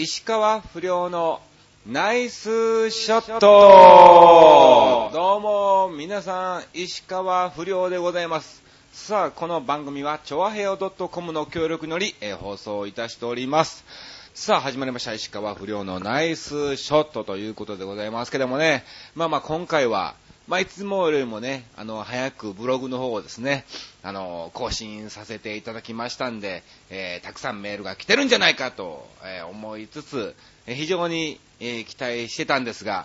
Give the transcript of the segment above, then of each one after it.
石川不良のナイスショットどうも、皆さん、石川不良でございます。さあ、この番組は、ちょわへよ .com の協力により、え放送いたしております。さあ、始まりました。石川不良のナイスショットということでございますけどもね、まあまあ今回は、まあいつもよりもね、あの、早くブログの方をですね、あの、更新させていただきましたんで、えーたくさんメールが来てるんじゃないかと、えー思いつつ、非常に、え期待してたんですが、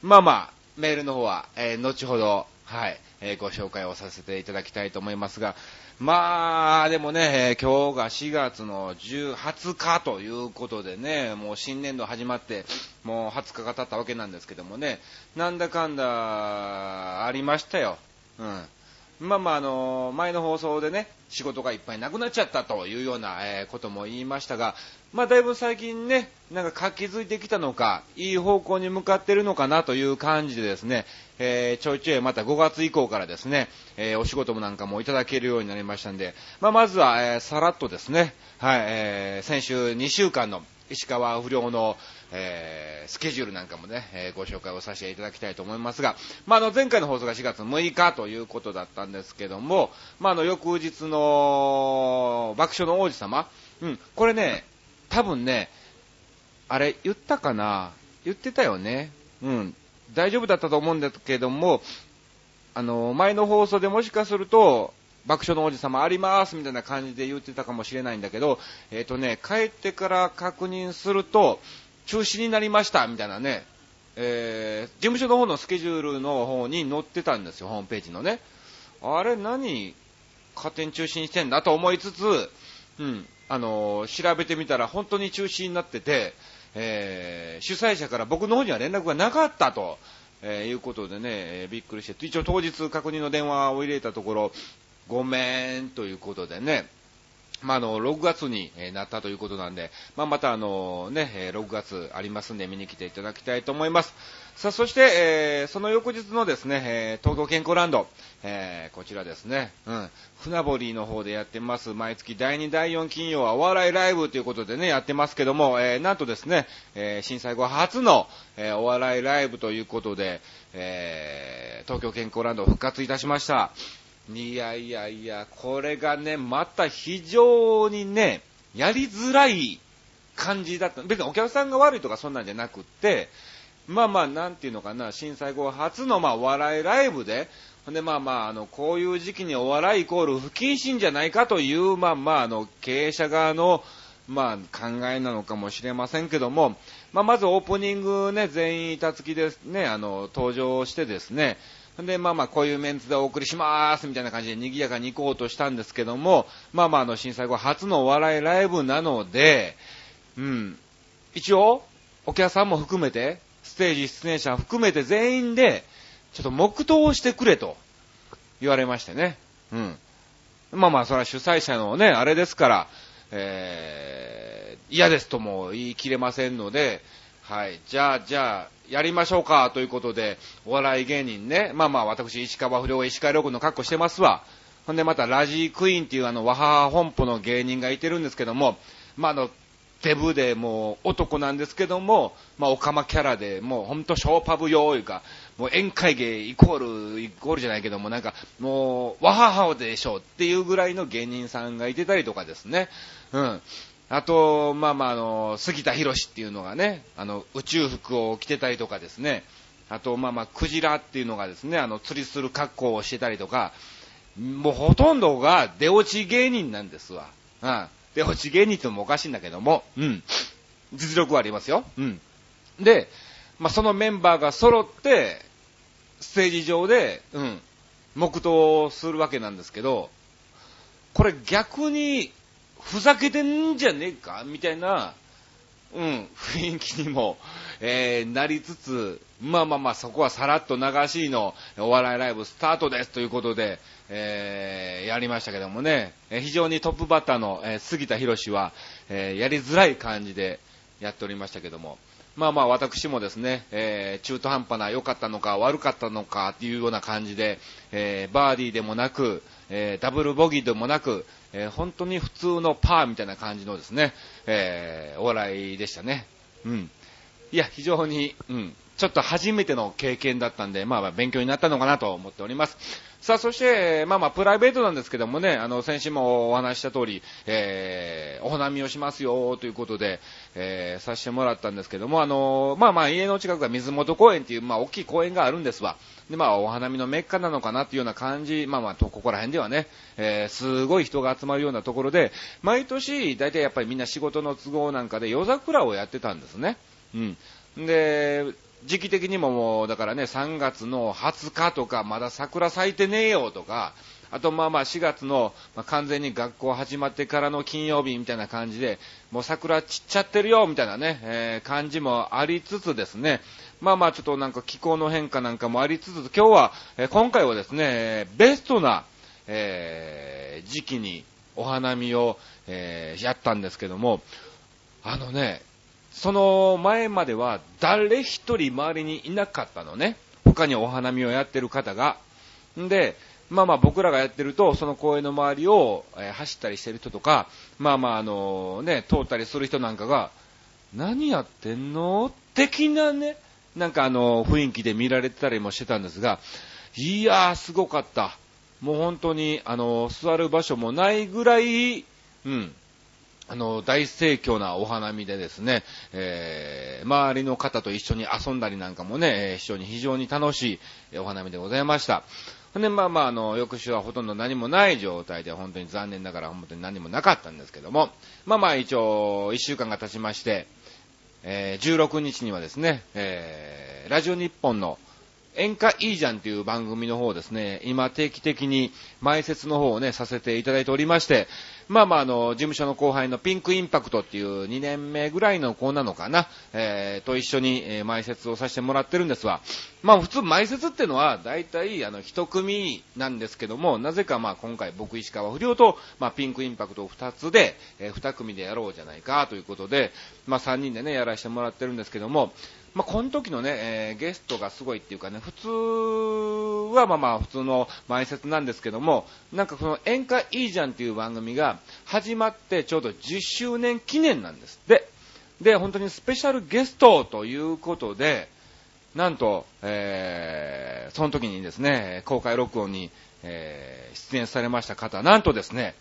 まあまあ、メールの方は、え後ほど、はい、えーご紹介をさせていただきたいと思いますが、まあ、でもね、えー今日が4月の10 20日ということでね、もう新年度始まって、もう20日が経ったわけなんですけどもね、なんだかんだありましたよ。うん。まあまあ、あの前の放送でね、仕事がいっぱいなくなっちゃったというような、えことも言いましたが、まあだいぶ最近ね、なんか活気づいてきたのか、いい方向に向かってるのかなという感じでですね、えーちょいちょいまた5月以降からですね、えーお仕事もなんかもいただけるようになりましたんで、まあまずは、えーさらっとですね、はい、えー先週2週間の石川不良の、えースケジュールなんかもね、えーご紹介をさせていただきたいと思いますが、まあ、あの、前回の放送が4月6日ということだったんですけども、まあ、あの、翌日の爆笑の王子様、うん、これね、多分ね、あれ、言ったかな？言ってたよね。うん。大丈夫だったと思うんだけども、あの、前の放送でもしかすると、爆笑の王子様ありますみたいな感じで言ってたかもしれないんだけど、えっ、とね、帰ってから確認すると、中止になりましたみたいなね、えー、事務所の方のスケジュールの方に載ってたんですよ、ホームページのね。あれ、何、勝手に中止にしてんだと思いつつ、うん、あの調べてみたら本当に中止になってて、えー主催者から僕の方には連絡がなかったと、えーいうことでね、えーびっくりして、一応当日確認の電話を入れたところ、ごめーんということでね、まあ、あの、6月になったということなんで、まあ、またあのね、6月ありますんで見に来ていただきたいと思います。さあ、そして、えーその翌日のですね、え東京健康ランド、えーこちらですね、うん、船堀の方でやってます、毎月第2、第4金曜はお笑いライブということでね、やってますけども、えーなんとですね、えー震災後初の、えーお笑いライブということで、えー東京健康ランド復活いたしました。いやいやいや、これがね、また非常にね、やりづらい感じだった。別にお客さんが悪いとかそんなんじゃなくって、まあまあ、なんていうのかな、震災後初のまあ笑いライブで、ほんでまあまあ、あの、こういう時期にお笑いイコール不謹慎じゃないかという、まあまあ、あの、経営者側の、まあ、考えなのかもしれませんけども、まあ、まずオープニングね、全員板付きですね、あの、登場してですね、で、まあまあ、こういうメンツでお送りしまーすみたいな感じで賑やかに行こうとしたんですけども、まあまあ、あの、震災後初のお笑いライブなので、うん、一応、お客さんも含めて、ステージ出演者含めて全員で、ちょっと黙祷をしてくれと言われましてね。うん。まあまあ、それは主催者のね、あれですから、えー、嫌ですとも言い切れませんので、はい。じゃあ、じゃあ、やりましょうか、ということで、お笑い芸人ね、まあまあ、私、石川不良、石川良君の格好してますわ。ほんで、また、ラジークイーンっていうあの、ワハハ本舗の芸人がいてるんですけども、まあ、あの、デブでもう男なんですけども、まあ、オカマキャラで、もうほんとショーパブ用いうか、もう宴会芸イコール、イコールじゃないけども、なんか、もう、ワハハでしょっていうぐらいの芸人さんがいてたりとかですね。うん。あと、まあまあ、あの、杉田博士っていうのがね、あの、宇宙服を着てたりとかですね。あと、まあまあ、クジラっていうのがですね、あの、釣りする格好をしてたりとか、もうほとんどが出落ち芸人なんですわ。うん。出落ち芸人ってのもおかしいんだけども、うん。実力はありますよ。うん。で、まあ、そのメンバーが揃って、ステージ上で、うん、黙祷をするわけなんですけど、これ逆に、ふざけてんじゃねえか？みたいな、うん、雰囲気にも、えーなりつつ、まあまあまあ、そこはさらっと流しのお笑いライブスタートですということで、えーやりましたけどもね、え非常にトップバッターの、えー杉田博士は、えーやりづらい感じでやっておりましたけども、まあまあ私もですね、えー中途半端な良かったのか悪かったのかっていうような感じで、えーバーディーでもなく、えー、ダブルボギーでもなく、えー、本当に普通のパーみたいな感じのですね、えー、お笑いでしたね。うん。いや、非常に、うん、ちょっと初めての経験だったんで、まあまあ勉強になったのかなと思っております。さあ、そして、まあまあ、プライベートなんですけどもね、あの、先週もお話した通り、えー、お花見をしますよ、ということで、えー、させてもらったんですけども、あの、まあまあ、家の近くが水元公園っていう、まあ、大きい公園があるんですわ。で、まあ、お花見のメッカなのかなっていうような感じ、まあまあ、と、ここら辺ではね、えー、すごい人が集まるようなところで、毎年、大体やっぱりみんな仕事の都合なんかで夜桜をやってたんですね。うん。で、時期的にももう、だからね、3月の20日とか、まだ桜咲いてねえよとか、あとまあまあ4月の、まあ、完全に学校始まってからの金曜日みたいな感じで、もう桜散っちゃってるよみたいなね、えー、感じもありつつですね、まあまあちょっとなんか気候の変化なんかもありつつ、今日は、えー、今回はですね、ベストな、えー、時期にお花見を、えやったんですけども、あのね、その前までは誰一人周りにいなかったのね。他にお花見をやってる方が。んで、まあまあ僕らがやってると、その公園の周りを、え、走ったりしてる人とか、まあまああのね、通ったりする人なんかが、何やってんの？的なね、なんかあの、雰囲気で見られてたりもしてたんですが、いやー、すごかった。もう本当に、あの、座る場所もないぐらい、うん、あの、大盛況なお花見でですね、えー、周りの方と一緒に遊んだりなんかもね、非常に非常に楽しいお花見でございました。で、まあまあ、あの、翌週はほとんど何もない状態で、本当に残念ながら本当に何もなかったんですけども、まあまあ一応、一週間が経ちまして、えー、16日にはですね、えー、ラジオ日本の演歌いいじゃんっていう番組の方ですね、今定期的に前説の方をね、させていただいておりまして、まあまあ、あの、事務所の後輩のピンクインパクトっていう2年目ぐらいの子なのかな、えー、と一緒に、えー、前説をさせてもらってるんですわ。まあ普通前説っていうのは、大体、あの、一組なんですけども、なぜかまあ今回僕石川不良と、まあピンクインパクト2つで、えー、2組でやろうじゃないかということで、まあ3人でね、やらせてもらってるんですけども、まあ、この時のね、えー、ゲストがすごいっていうかね、普通はまあまあ普通の前説なんですけども、なんかその演歌いいじゃんっていう番組が始まってちょうど10周年記念なんですって。で、本当にスペシャルゲストということで、なんと、えー、その時にですね、公開録音に、えー、出演されました方、なんとですね、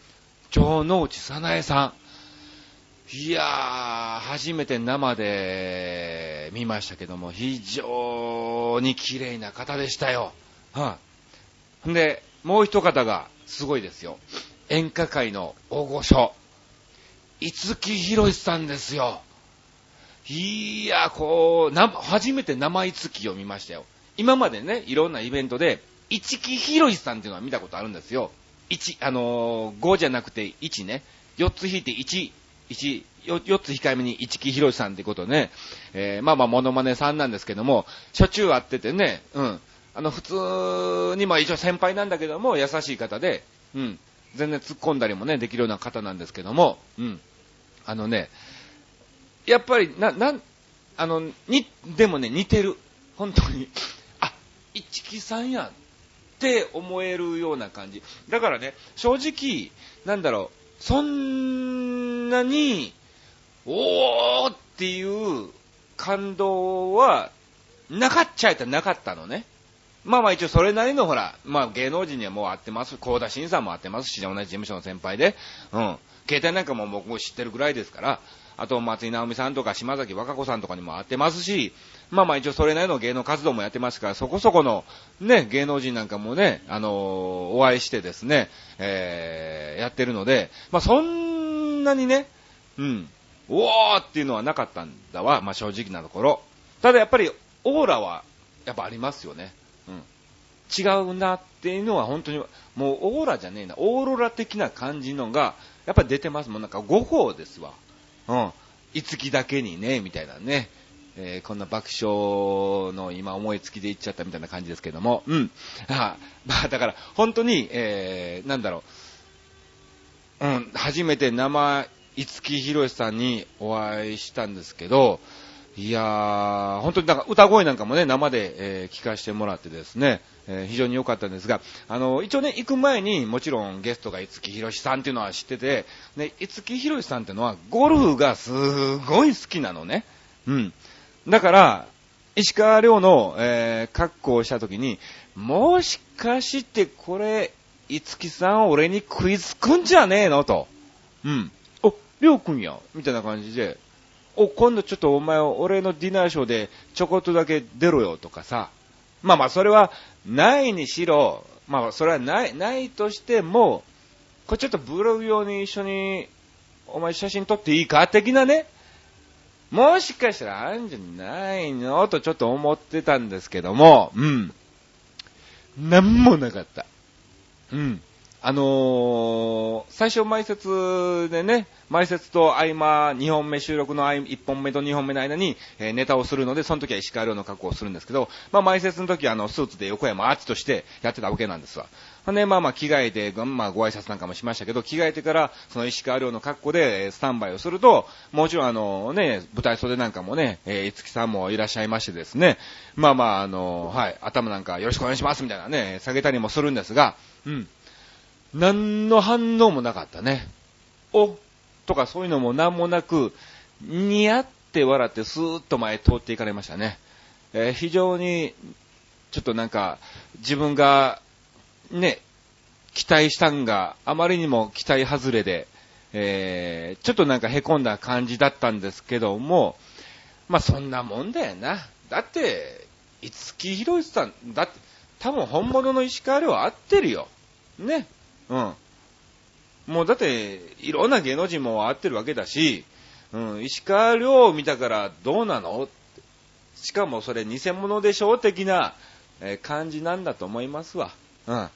城之内早苗さん。いやー、初めて生で見ましたけども、非常に綺麗な方でしたよ。はい、あ、で、もう一方がすごいですよ。演歌界の大御所、五木ひろしさんですよ。いや、こう、な、初めて生五木を見ましたよ。今までね、いろんなイベントで、一木ひろしさんっていうのは見たことあるんですよ。1、あのー、5じゃなくて1ね。4つ引いて1、1、4つ控えめに市木博さんってことね、えー、まあまあモノマネさんなんですけども、しょっちゅう会っててね、うん。あの、普通に、まあ一応先輩なんだけども、優しい方で、うん。全然突っ込んだりもね、できるような方なんですけども、うん。あのね、やっぱり、な、なん、あの、に、でもね、似てる。本当に。あ、市木さんやんって思えるような感じ。だからね、正直、なんだろう、そんなに、おーっていう感動は、なかっちゃいたらなかったのね。まあまあ一応それなりのほら、まあ芸能人にはもう会ってます。高田新さんも会ってますし、同じ事務所の先輩で。うん。携帯なんかも僕も知ってるぐらいですから、あと松井直美さんとか島崎和歌子さんとかにも会ってますし、まあまあ一応それなりの芸能活動もやってますから、そこそこのね、芸能人なんかもね、あのー、お会いしてですね、えー、やってるので、まあそんなにね、うん、おーっていうのはなかったんだわ、まあ正直なところ。ただやっぱりオーラはやっぱありますよね。うん。違うなっていうのは本当に、もうオーラじゃねえな、オーロラ的な感じのが、やっぱ出てますもん。なんか5法ですわ。うん。いつきだけにね、みたいなね。えー、こんな爆笑の今思いつきで言っちゃったみたいな感じですけども、うん。あまあだから、本当に、えー、なんだろう。うん、初めて生、五木ひろしさんにお会いしたんですけど、いやー、本当になんか歌声なんかもね、生で、えー、聞かせてもらってですね、えー、非常に良かったんですが、あの、一応ね、行く前にもちろんゲストが五木ひろしさんっていうのは知ってて、ね、五木ひろしさんっていうのはゴルフがすごい好きなのね。うん。だから、石川遼の、えー、格好をした時に、もしかしてこれ、五木さん俺に食いつくんじゃねえのと。うん。お、りょうくんや。みたいな感じで、お、今度ちょっとお前俺のディナーショーでちょこっとだけ出ろよとかさ。まあまあそれはないにしろ、まあそれはない、ないとしても、これちょっとブログ用に一緒にお前写真撮っていいか？的なね。もしかしたらあるんじゃないの？とちょっと思ってたんですけども、うん。なんもなかった。うん。あのー、最初前説でね、前説と合間、2本目収録の間1本目と2本目の間に、えー、ネタをするので、その時は石川遼の格好をするんですけど、まあ前説の時はあの、スーツで横山アーチとしてやってたわけなんですわ。ほんで、まあまあ着替えて、まあご挨拶なんかもしましたけど、着替えてから、その石川遼の格好で、スタンバイをすると、もちろんあのね、舞台袖なんかもね、えー、いつきさんもいらっしゃいましてですね、まあまああの、はい、頭なんかよろしくお願いしますみたいなね、下げたりもするんですが、うん。何の反応もなかったね。おとかそういうのも何もなく、にやって笑ってスーッと前通っていかれましたね。えー、非常に、ちょっとなんか、自分が、ね、期待したんがあまりにも期待外れで、えー、ちょっとなんか凹んだ感じだったんですけども、まあそんなもんだよな。だって、五木ひろしさん、だって、多分本物の石川遼は合ってるよ。ね。うん。もうだって、いろんな芸能人も会ってるわけだし、うん、石川遼を見たからどうなの？しかもそれ偽物でしょ？的な、え感じなんだと思いますわ。うん。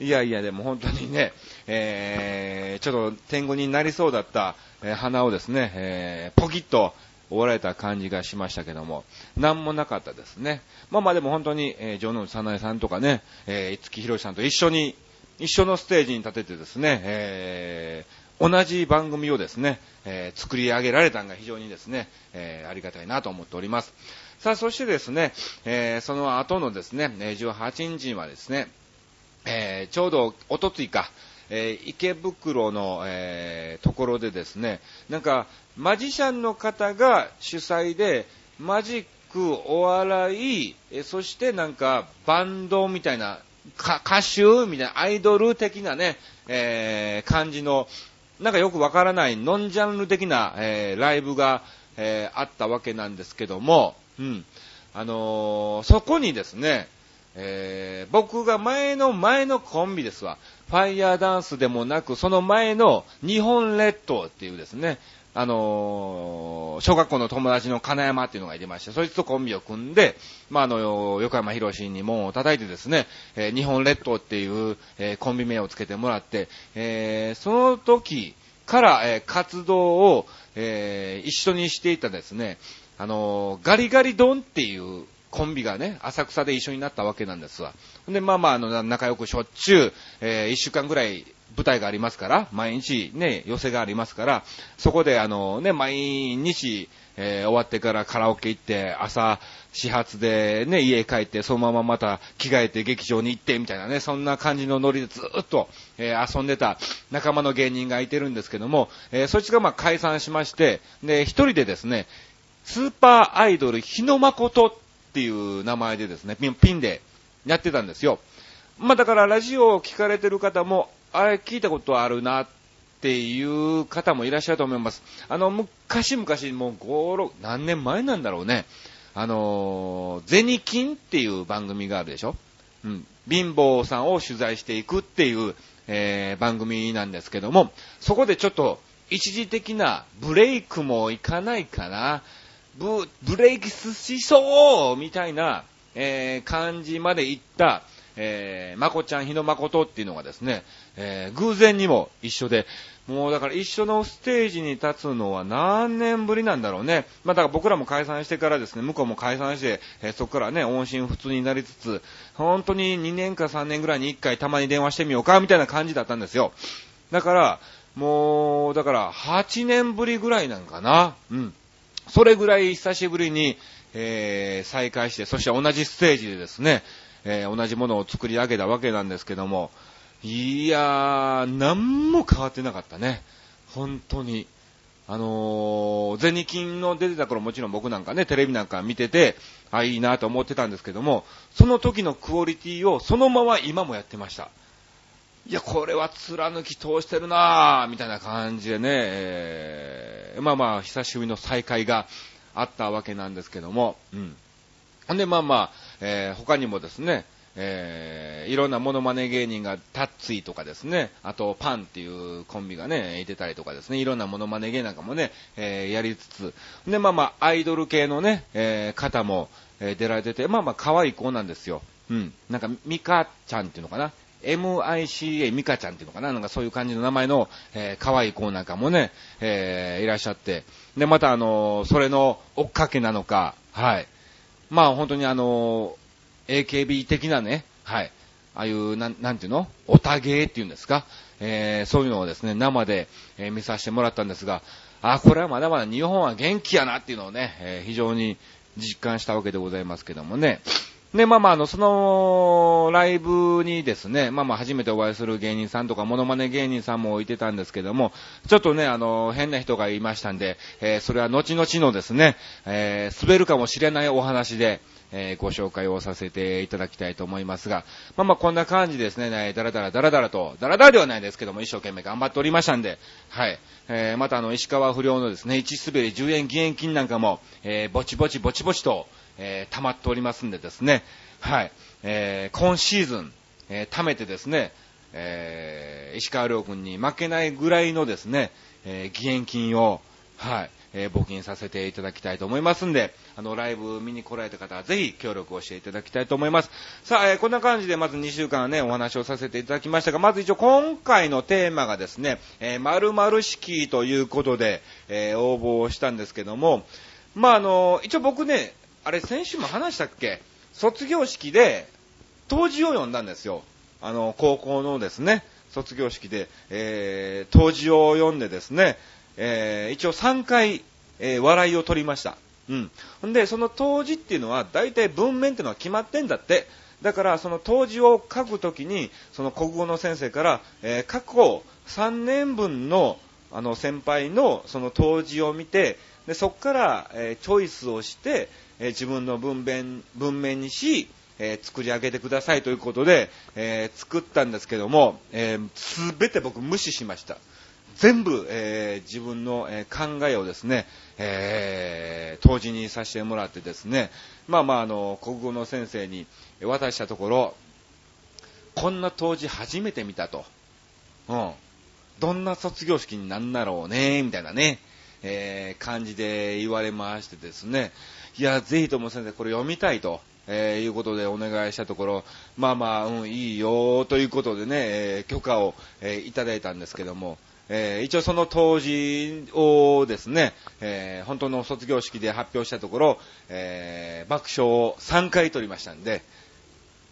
いやいや、でも本当にね、えー、ちょっと天狗になりそうだった、えー、鼻をですね、えー、ポキッと終わられた感じがしましたけども、なんもなかったですね。まあまあでも本当に、えー、城之内早苗さんとかね、えー、五木ひろしさんと一緒に、一緒のステージに立ててですね、えー、同じ番組をですね、えー、作り上げられたのが非常にですね、えー、ありがたいなと思っております。さあ、そしてですね、えー、その後のですね、18日にはですね、えー、ちょうどおとついか、えー、池袋の、えー、ところでですね、なんか、マジシャンの方が主催で、マジック、お笑い、えそしてなんか、バンドみたいな、歌手みたいな、アイドル的なね、え、感じの、なんかよくわからないノンジャンル的な、えー、ライブが、えー、あったわけなんですけども、うん。あのー、そこにですね、えー、僕が前の前のコンビですわ。ファイヤーダンスでもなく、その前の日本列島っていうですね、あのー、小学校の友達の金山っていうのがいてまして、そいつとコンビを組んで、まあ、あの、横山博士に門を叩いてですね、えー、日本列島っていう、えー、コンビ名をつけてもらって、えその時から、え活動を、え一緒にしていたですね、あのガリガリドンっていうコンビがね、浅草で一緒になったわけなんですわ。で、まあまあ、あの、仲良くしょっちゅう、えー、一週間ぐらい舞台がありますから、毎日ね、寄せがありますから、そこであのね、毎日、えー、終わってからカラオケ行って、朝、始発でね、家帰って、そのまままた着替えて劇場に行って、みたいなね、そんな感じのノリでずっと、えー、遊んでた仲間の芸人がいてるんですけども、えー、そいつがまあ解散しまして、で、一人でですね、スーパーアイドル日野誠っていう名前でですね、ピンでやってたんですよ。まあだからラジオを聞かれてる方も、あれ聞いたことあるなっていう方もいらっしゃると思います。あの、昔々、もう5、6、何年前なんだろうね。あのゼニキンっていう番組があるでしょうん。貧乏さんを取材していくっていう、えー、番組なんですけども、そこでちょっと一時的なブレイクもいかないかな。ブ、ブレイクしそうみたいな、えー、感じまでいった、えー、まこちゃん、日野誠っていうのがですね、えー、偶然にも一緒で、もうだから一緒のステージに立つのは何年ぶりなんだろうね。まあだから僕らも解散してからですね、向こうも解散して、えー、そこからね、音信不通になりつつ、本当に2年か3年ぐらいに1回たまに電話してみようか、みたいな感じだったんですよ。だから、もう、だから8年ぶりぐらいなんかな。うん。それぐらい久しぶりに、えー、再開して、そして同じステージでですね、えー、同じものを作り上げたわけなんですけども、いやー、何も変わってなかったね。本当に。あのー、ゼニ金の出てた頃もちろん僕なんかね、テレビなんか見てて、あ、いいなと思ってたんですけども、その時のクオリティをそのまま今もやってました。いや、これは貫き通してるなぁ、みたいな感じでね、えー、まあまあ、久しぶりの再会があったわけなんですけども、うん。んで、まあまあ、えー、他にもですね、えー、いろんなモノマネ芸人がタッツイとかですね、あとパンっていうコンビがね、いてたりとかですね、いろんなモノマネ芸なんかもね、えー、やりつつ、で、まあまあ、アイドル系のね、えー、方も、えー、出られてて、まあまあ、可愛い子なんですよ。うん。なんか、ミカちゃんっていうのかな。MICA ミカちゃんっていうのかな？なんかそういう感じの名前の、えー、可愛い子なんかもね、えー、いらっしゃって。で、またあのー、それの追っかけなのか、はい。まあ本当にあの AKB 的なね、はい。ああいう、なん、なんていうの？オタゲーっていうんですか？えー、そういうのをですね、生で、えー、見させてもらったんですが、あ、これはまだまだ日本は元気やなっていうのをね、えー、非常に実感したわけでございますけどもね。で、まあまあ、あの、その、ライブにですね、まあまあ、初めてお会いする芸人さんとか、モノマネ芸人さんも置いてたんですけども、ちょっとね、あの、変な人がいましたんで、えー、それは後々のですね、えー、滑るかもしれないお話で、えー、ご紹介をさせていただきたいと思いますが、まあまあこんな感じですね、だらだらだらだらと、だらだらではないですけども、一生懸命頑張っておりましたんで、はい。えー、またあの、石川不良のですね、1滑り10円義援金なんかも、えー、ぼちぼちぼちぼちと、えー、溜まっておりますんでですね、はい、えー、今シーズン、えー、貯めてですね、えー、石川遼君に負けないぐらいのですね、え、義援金を、はい、え、募金させていただきたいと思いますんで、あの、ライブ見に来られた方はぜひ協力をしていただきたいと思います。さあ、えー、こんな感じでまず2週間ね、お話をさせていただきましたが、まず一応今回のテーマがですね、えー、〇〇式ということで、えー、応募をしたんですけども、まあ、あの、一応僕ね、あれ先週も話したっけ？卒業式で、当時を読んだんですよ。あの、高校のですね、卒業式で、えー、当時を読んでですね、えー、一応3回、えー、笑いを取りました。うん。で、その当時っていうのは、大体文面っていうのは決まってんだって。だから、その当時を書くときに、その国語の先生から、えー、過去3年分の、あの、先輩のその当時を見て、で、そこから、えー、チョイスをして、えー、自分の文面、文面にし、えー、作り上げてくださいということで、えー、作ったんですけども、えー、全て僕無視しました。全部、え、自分の、え、考えをですね、えー、当時にさせてもらってですね、まあまあ、あの、国語の先生に渡したところ、こんな当時初めて見たと。うん。どんな卒業式になんだろうね、みたいなね、え、感じで言われましてですね、いや、ぜひとも先生、これ読みたいと。えー、いうことでお願いしたところ、まあまあ、うん、いいよ、ということでね、えー、許可を、えー、いただいたんですけども、えー、一応その当時をですね、えー、本当の卒業式で発表したところ、えー、爆笑を3回取りましたんで、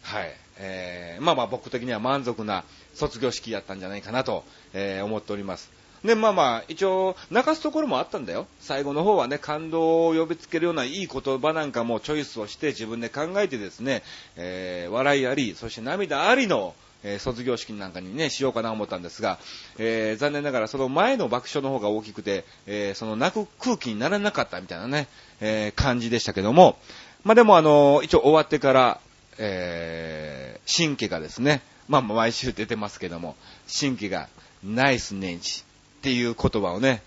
はい、えー、まあまあ僕的には満足な卒業式やったんじゃないかなと、えー、思っております。で、まあまあ、一応、泣かすところもあったんだよ。最後の方はね、感動を呼びつけるようないい言葉なんかもチョイスをして自分で考えてですね、えー、笑いあり、そして涙ありの、えー、卒業式なんかにね、しようかなと思ったんですが、えー、残念ながらその前の爆笑の方が大きくて、えー、その泣く空気にならなかったみたいなね、え感じでしたけども、まあでもあの一応終わってから、え新規がですね、まあ毎週出てますけども、新規がナイス年始っていう言葉をね、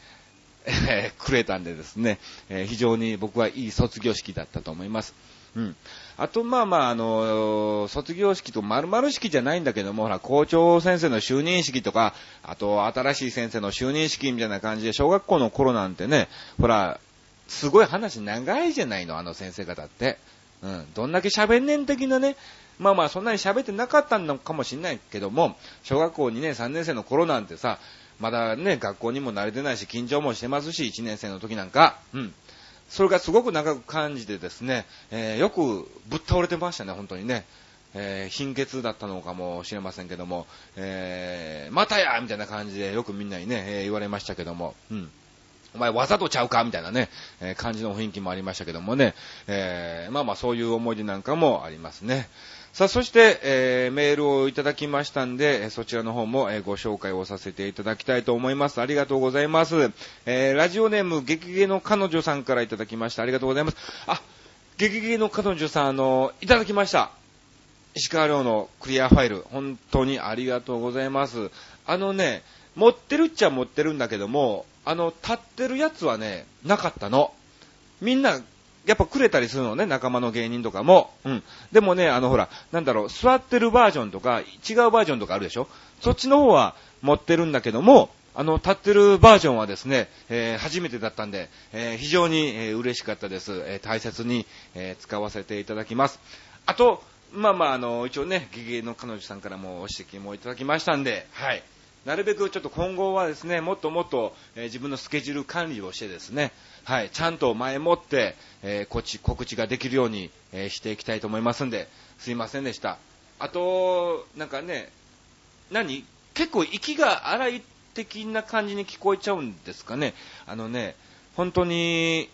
え くれたんでですね、え非常に僕はいい卒業式だったと思います。うん。あと、まあまあ、あの、卒業式と〇〇式じゃないんだけども、ほら、校長先生の就任式とか、あと、新しい先生の就任式みたいな感じで、小学校の頃なんてね、ほら、すごい話長いじゃないの、あの先生方って。うん。どんだけ喋んねん的なね、まあまあ、そんなに喋ってなかったのかもしれないけども、小学校2年、3年生の頃なんてさ、まだね、学校にも慣れてないし、緊張もしてますし、1年生の時なんか、うん。それがすごく長く感じてですね、えー、よくぶっ倒れてましたね、本当にね。えー、貧血だったのかもしれませんけども、えー、またやみたいな感じでよくみんなにね、えー、言われましたけども、うん。お前わざとちゃうかみたいなね、え、感じの雰囲気もありましたけどもね、え、まあまあそういう思い出なんかもありますね。さあ、そして、えー、メールをいただきましたんで、そちらの方も、えー、ご紹介をさせていただきたいと思います。ありがとうございます。えー、ラジオネーム、激ゲの彼女さんからいただきました。ありがとうございます。あ、激ゲの彼女さん、あの、いただきました。石川遼のクリアファイル、本当にありがとうございます。あのね、持ってるっちゃ持ってるんだけども、あの、立ってるやつはね、なかったの。みんなやっぱくれたりするのね、仲間の芸人とかも。うん。でもね、あのほら、なんだろう、座ってるバージョンとか、違うバージョンとかあるでしょ？そっちの方は持ってるんだけども、あの、立ってるバージョンはですね、えー、初めてだったんで、えー、非常に、えー、嬉しかったです。え大切に、え使わせていただきます。あと、まあまあ、あの、一応ね、ゲゲの彼女さんからもご指摘もいただきましたんで、はい。なるべくちょっと今後はですね、もっともっと、え自分のスケジュール管理をしてですね、はい、ちゃんと前もって、え、こっち、告知ができるように、え、していきたいと思いますんで、すいませんでした。あと、なんかね、何？結構息が荒い的な感じに聞こえちゃうんですかね。あのね、本当に、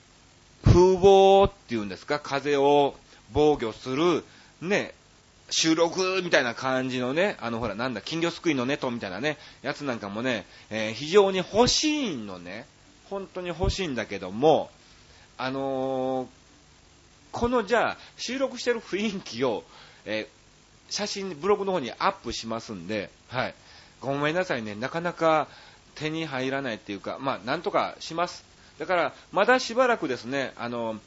風防っていうんですか、風を防御する、ね、収録みたいな感じのね、あのほらなんだ、金魚すくいのネットみたいなね、やつなんかもね、えー、非常に欲しいのね。本当に欲しいんだけども、あのー、このじゃあ、収録してる雰囲気を、えー、写真、ブログの方にアップしますんで、はい。ごめんなさいね、なかなか手に入らないっていうか、まあ、なんとかします。だから、まだしばらくですね、あの、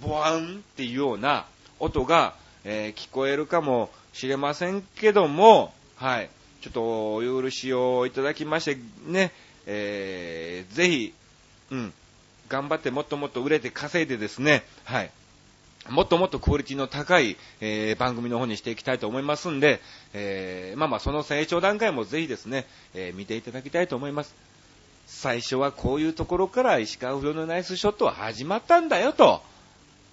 ボワンっていうような音が、えー、聞こえるかもしれませんけども、はい。ちょっとお許しをいただきまして、ね、えー、ぜひ、うん、頑張ってもっともっと売れて稼いでですね、はい。もっともっとクオリティの高い、えー、番組の方にしていきたいと思いますんで、えー、まあまあその成長段階もぜひですね、えー、見ていただきたいと思います。最初はこういうところから石川不良のナイスショットは始まったんだよと、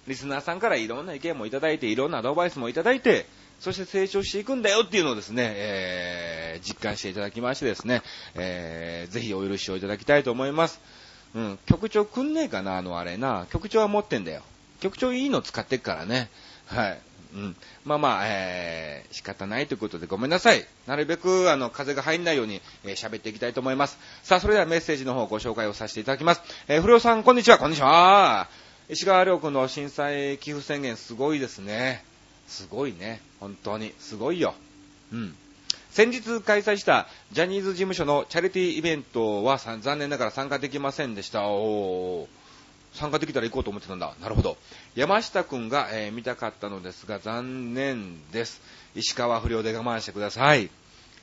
リスナーさんからいろんな意見もいただいて、いろんなアドバイスもいただいて、そして成長していくんだよっていうのをですね、えー、実感していただきましてですね、えー、ぜひお許しをいただきたいと思います。うん、局長くんねえかな、あのあれな。局長は持ってんだよ。局長いいの使ってっからね。はい。うん。まあまあ、えー、仕方ないということでごめんなさい。なるべく、あの、風が入んないように、えー、喋っていきたいと思います。さあ、それではメッセージの方ご紹介をさせていただきます。えー、不良さん、こんにちは、こんにちは。石川亮君の震災寄付宣言すごいですね。すごいね。本当に。すごいよ。うん。先日開催したジャニーズ事務所のチャリティーイベントは残念ながら参加できませんでした。お参加できたら行こうと思ってたんだ。なるほど。山下くんが、えー、見たかったのですが残念です。石川不良で我慢してください。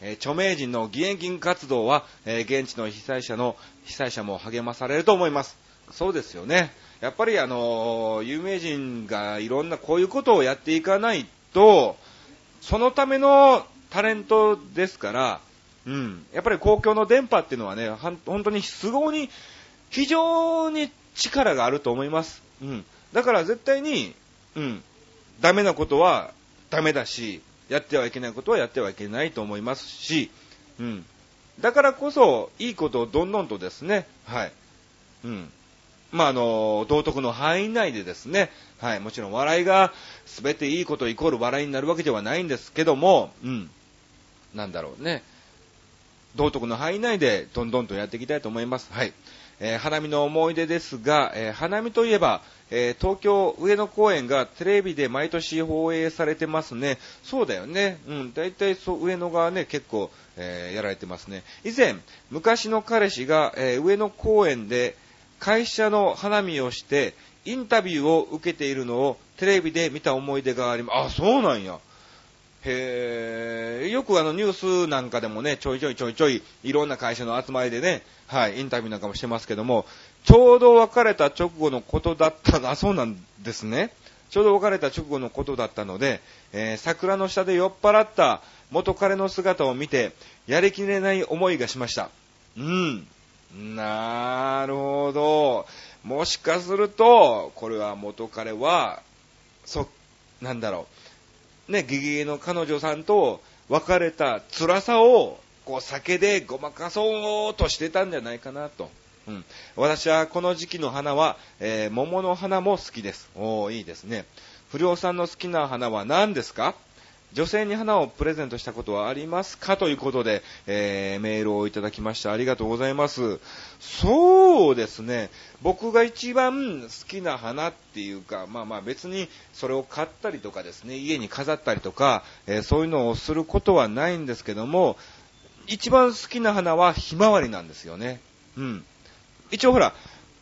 えー、著名人の義援金活動は、えー、現地の被災者の、被災者も励まされると思います。そうですよね。やっぱりあの有名人がいろんなこういうことをやっていかないと、そのためのタレントですから、うん、やっぱり公共の電波っていうのはね、本当にすごい非常に力があると思います。うん。だから絶対に、うん、ダメなことはダメだし、やってはいけないことはやってはいけないと思いますし、うん。だからこそ、いいことをどんどんとですね、はい。うん。まあ、あの、道徳の範囲内でですね、はい、もちろん笑いが全ていいことイコール笑いになるわけではないんですけども、うん。なんだろうね。道徳の範囲内でどんどんとやっていきたいと思います。はい。えー、花見の思い出ですが、えー、花見といえば、えー、東京上野公園がテレビで毎年放映されてますね。そうだよね。うん、大体そう、上野がね、結構、えやられてますね。以前、昔の彼氏が、え上野公園で会社の花見をして、インタビューを受けているのをテレビで見た思い出があります。あ、そうなんや。へえ、よくあのニュースなんかでもね、ちょいちょいちょいちょい、いろんな会社の集まりでね、はい、インタビューなんかもしてますけども、ちょうど別れた直後のことだったな、そうなんですね。ちょうど別れた直後のことだったので、えー、桜の下で酔っ払った元彼の姿を見て、やりきれない思いがしました。うん。なるほど。もしかすると、これは元彼は、そ、なんだろう。ね、ゲゲゲの彼女さんと別れた辛さを、こう酒でごまかそうとしてたんじゃないかなと。うん。私はこの時期の花は、えー、桃の花も好きです。おー、いいですね。不良さんの好きな花は何ですか？女性に花をプレゼントしたことはありますかということで、えー、メールをいただきました。ありがとうございます。そうですね。僕が一番好きな花っていうか、まあまあ別にそれを買ったりとかですね、家に飾ったりとか、えー、そういうのをすることはないんですけども、一番好きな花はひまわりなんですよね。うん。一応ほら、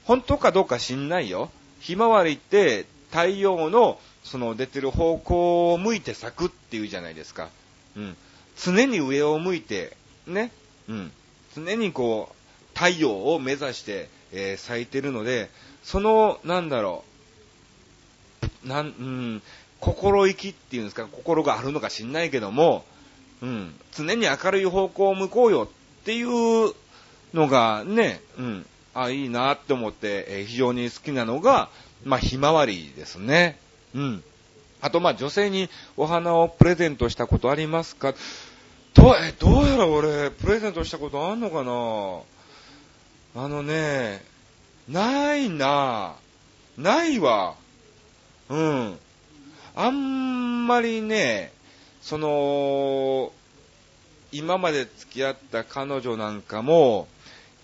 本当かどうか知んないよ。ひまわりって太陽のその出てる方向を向いて咲くっていうじゃないですか。うん。常に上を向いて、ね。うん。常にこう、太陽を目指して、えー、咲いてるので、その、なんだろう、なん、うん、心意気っていうんですか、心があるのか知んないけども、うん、常に明るい方向を向こうよっていうのがね、うん、あ、いいなって思って、えー、非常に好きなのが、まあ、ひまわりですね。うん。あと、まあ、女性にお花をプレゼントしたことありますか？と、え、どうやら俺、プレゼントしたことあんのかな？あのね、ないなないわ。うん。あんまりね、その、今まで付き合った彼女なんかも、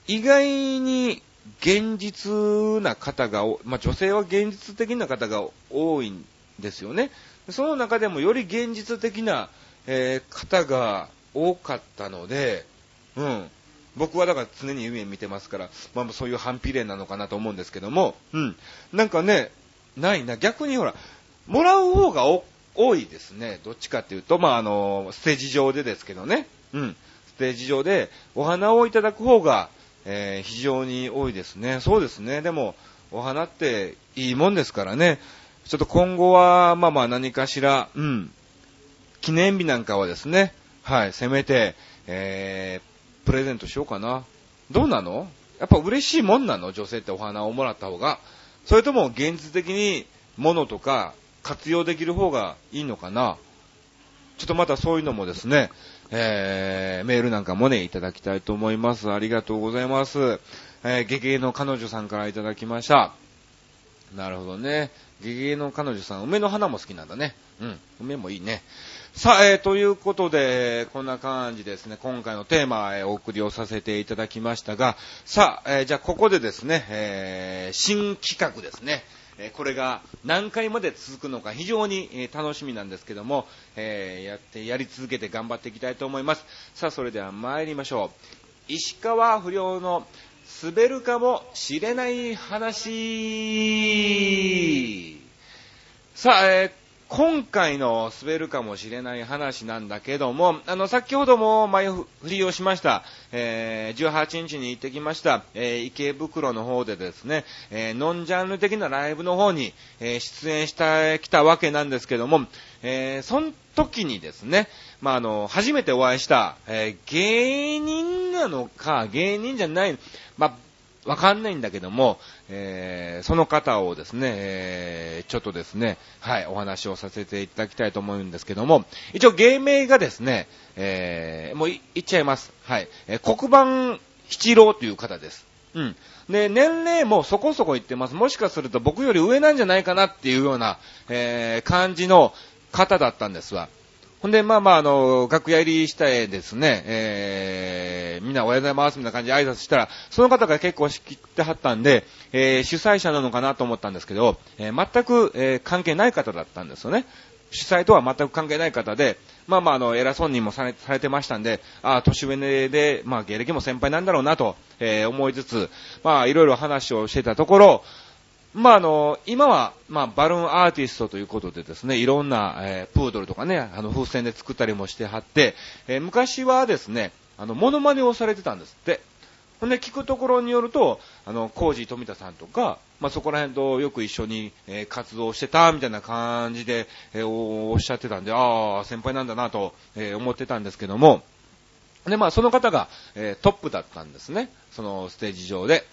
意外に現実な方が、まあ、女性は現実的な方が多いんですよね。その中でもより現実的な、えー、方が多かったので、うん。僕はだから常に夢見てますから、まあそういう反比例なのかなと思うんですけども、うん。なんかね、ないな。逆にほら、もらう方が多いですね。どっちかっていうと、まああの、ステージ上でですけどね。うん。ステージ上でお花をいただく方が、えー、非常に多いですね。そうですね。でも、お花っていいもんですからね。ちょっと今後は、まあまあ何かしら、うん、記念日なんかはですね、はい、せめて、えー、プレゼントしようかな。どうなの？やっぱ嬉しいもんなの？女性ってお花をもらった方が。それとも現実的に物とか活用できる方がいいのかな？ちょっとまたそういうのもですね、えー、メールなんかもね、いただきたいと思います。ありがとうございます。えー、ゲゲの彼女さんからいただきました。なるほどね。ゲゲの彼女さん、梅の花も好きなんだね。うん、梅もいいね。さあ、えー、ということで、こんな感じですね、今回のテーマ、えー、お送りをさせていただきましたが、さあ、えー、じゃあここでですね、えー、新企画ですね。えこれが何回まで続くのか非常に、え楽しみなんですけども、えやって、やり続けて頑張っていきたいと思います。さあ、それでは参りましょう。石川不良の滑るかもしれない話。さあ、えー今回の滑るかもしれない話なんだけども、あの、先ほども前振りをしました、えー、18日に行ってきました、えー、池袋の方でですね、えー、ノンジャンル的なライブの方に、えー、出演してきたわけなんですけども、えー、その時にですね、まあ、あの、初めてお会いした、えー、芸人なのか、芸人じゃない、まあ、わかんないんだけども、えー、その方をですね、えー、ちょっとですね、はい、お話をさせていただきたいと思うんですけども、一応芸名がですね、えー、もう言っちゃいます。はい、えー、黒板七郎という方です。うん。で、年齢もそこそこ言ってます。もしかすると僕より上なんじゃないかなっていうような、えー、感じの方だったんですわ。ほんで、まあまあ、あの、楽屋入りした絵ですね、えー、みんなおはようございますみたいな感じで挨拶したら、その方が結構仕切ってはったんで、えー、主催者なのかなと思ったんですけど、えー、全く、えー、関係ない方だったんですよね。主催とは全く関係ない方で、まあまあ、あの、偉そうにもされされてましたんで、ああ、年上で、まあ、芸歴も先輩なんだろうなと、えー、思いつつ、まあ、いろいろ話をしてたところ、まあ、あの、今は、まあ、バルーンアーティストということでですね、いろんな、えー、プードルとかね、あの、風船で作ったりもしてはって、えー、昔はですね、あの、モノマネをされてたんですって。ほんで、聞くところによると、あの、コージー富田さんとか、まあ、そこら辺とよく一緒に、えー、活動してた、みたいな感じで、えー、おっしゃってたんで、ああ、先輩なんだなと、え、思ってたんですけども、で、まあ、その方が、えトップだったんですね。そのステージ上で。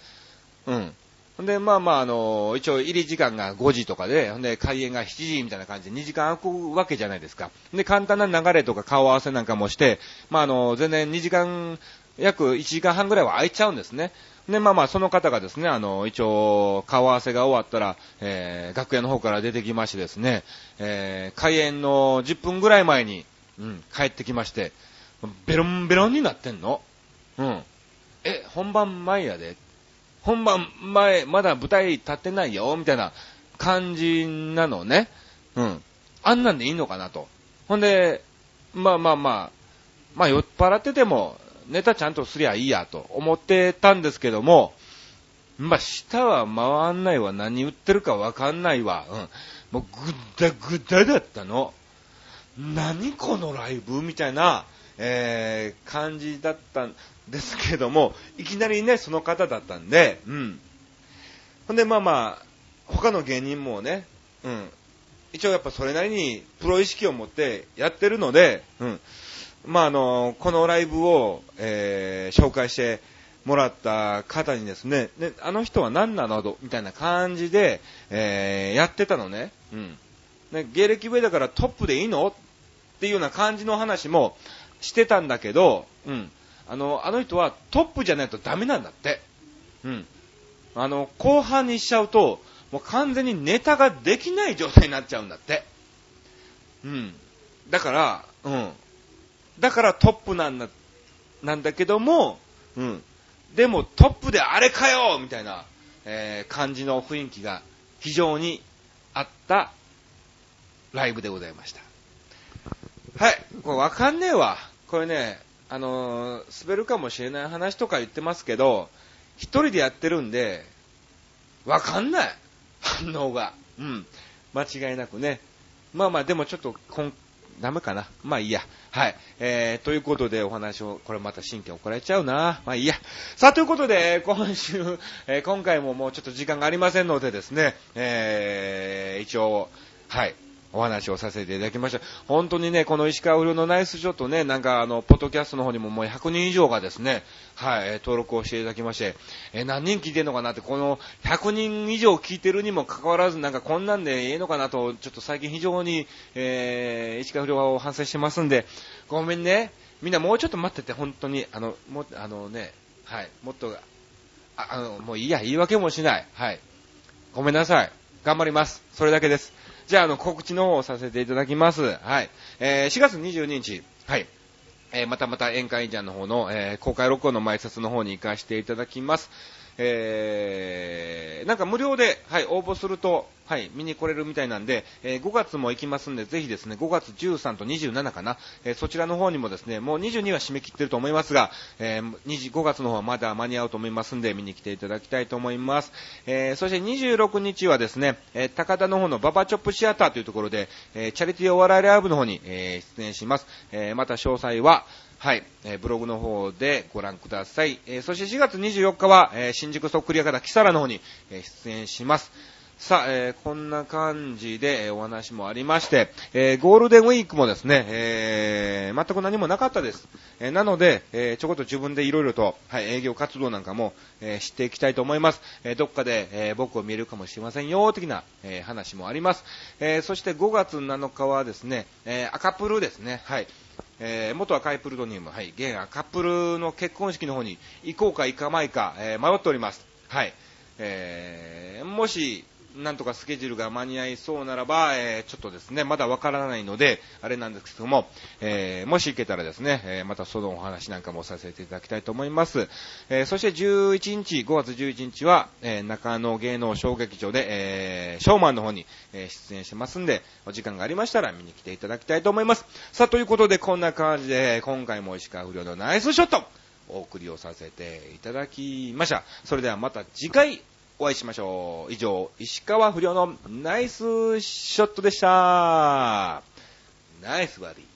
うん。んで、まあまあ、あの、一応入り時間が5時とかで、ほんで開演が7時みたいな感じで2時間空くわけじゃないですか。で、簡単な流れとか顔合わせなんかもして、まああの、全然2時間約1時間半ぐらいは空いちゃうんですね。で、まあまあ、その方がですね、あの、一応、顔合わせが終わったら、えー、楽屋の方から出てきましてですね、えー、開演の10分ぐらい前に、うん、帰ってきまして、ベロンベロンになってんの。うん。え、本番前やで。本番前、まだ舞台立ってないよ、みたいな感じなのね。うん。あんなんでいいのかなと。ほんで、まあまあまあ、まあ酔っ払ってても、ネタちゃんとすりゃいいやと思ってたんですけども、まあ、舌は回んないわ、何言ってるかわかんないわ、うん。もうぐだぐだだったの。何このライブ？みたいな、えー、感じだったですけども、いきなりね、その方だったんで、うん。ほんで、まあまあ、他の芸人もね、うん。一応やっぱそれなりにプロ意識を持ってやってるので、うん。まあ、あの、このライブを、えー、紹介してもらった方にですね、ねあの人は何なの？みたいな感じで、えー、やってたのね。うん。ね、芸歴上だからトップでいいの？っていうような感じの話もしてたんだけど、うん。あの、あの人はトップじゃないとダメなんだって。うん。あの、後半にしちゃうと、もう完全にネタができない状態になっちゃうんだって。うん。だから、うん。だからトップなんだ、なんだけども、うん。でもトップであれかよみたいな、えー、感じの雰囲気が非常にあったライブでございました。はい。これわかんねえわ。これね、あのー、滑るかもしれない話とか言ってますけど、一人でやってるんで、わかんない。反応が。うん。間違いなくね。まあまあ、でもちょっと、こんダメかな。まあいいや。はい。えー、ということでお話を、これまた神経怒られちゃうな。まあいいや。さあ、ということで、今週、えー、今回ももうちょっと時間がありませんのでですね、えー、一応、はい。お話をさせていただきました。本当にね、この石川不良のナイスショットね、なんかあの、ポッドキャストの方にももう100人以上がですね、はい、登録をしていただきまして、え何人聞いてんのかなって、この100人以上聞いてるにもかかわらず、なんかこんなんでええのかなと、ちょっと最近非常に、えー、石川不良を反省してますんで、ごめんね。みんなもうちょっと待ってて、本当に、あの、も、あのね、はい、もっと、ああの、もういいや、言い訳もしない。はい。ごめんなさい。頑張ります。それだけです。じゃあ、あの、告知の方をさせていただきます。はい。えー、4月22日、はい。えー、またまた宴会ジャンの方の、えー、公開録音の前説の方に行かせていただきます。えー、なんか無料で、はい、応募すると、はい、見に来れるみたいなんで、えー、5月も行きますんで、ぜひですね、5月13と27かな、えー、そちらの方にもですね、もう22は締め切ってると思いますが、えー、5月の方はまだ間に合うと思いますんで、見に来ていただきたいと思います。えー、そして26日はですね、えー、高田の方のババチョップシアターというところで、えー、チャリティーお笑いライブの方に、えー、出演します。えー、また詳細は、はい、えー、ブログの方でご覧ください。えー、そして4月24日は、えー、新宿そっくり屋からキサラの方に、え出演します。さあ、え、こんな感じで、え、お話もありまして、え、ゴールデンウィークもですね、え全く何もなかったです。えなので、えちょこっと自分でいろいろと、はい、営業活動なんかも、えしていきたいと思います。えどっかで、え僕を見るかもしれませんよ、的な、え話もあります。えそして5月7日はですね、え赤プルですね、はい。えー、元赤いプルドニウム、はい、現赤プルの結婚式の方に行こうか行かないか、えー、迷っております。はい。えー、もし、なんとかスケジュールが間に合いそうならば、えー、ちょっとですね、まだわからないので、あれなんですけども、えー、もし行けたらですね、えー、またそのお話なんかもさせていただきたいと思います。えそして11日、5月11日は、え中野芸能小劇場で、えショーマンの方に、え出演してますんで、お時間がありましたら見に来ていただきたいと思います。さあ、ということでこんな感じで、今回も石川不良のナイスショットお送りをさせていただきました。それではまた次回お会いしましょう。以上、石川不良のナイスショットでした。ナイスバディ。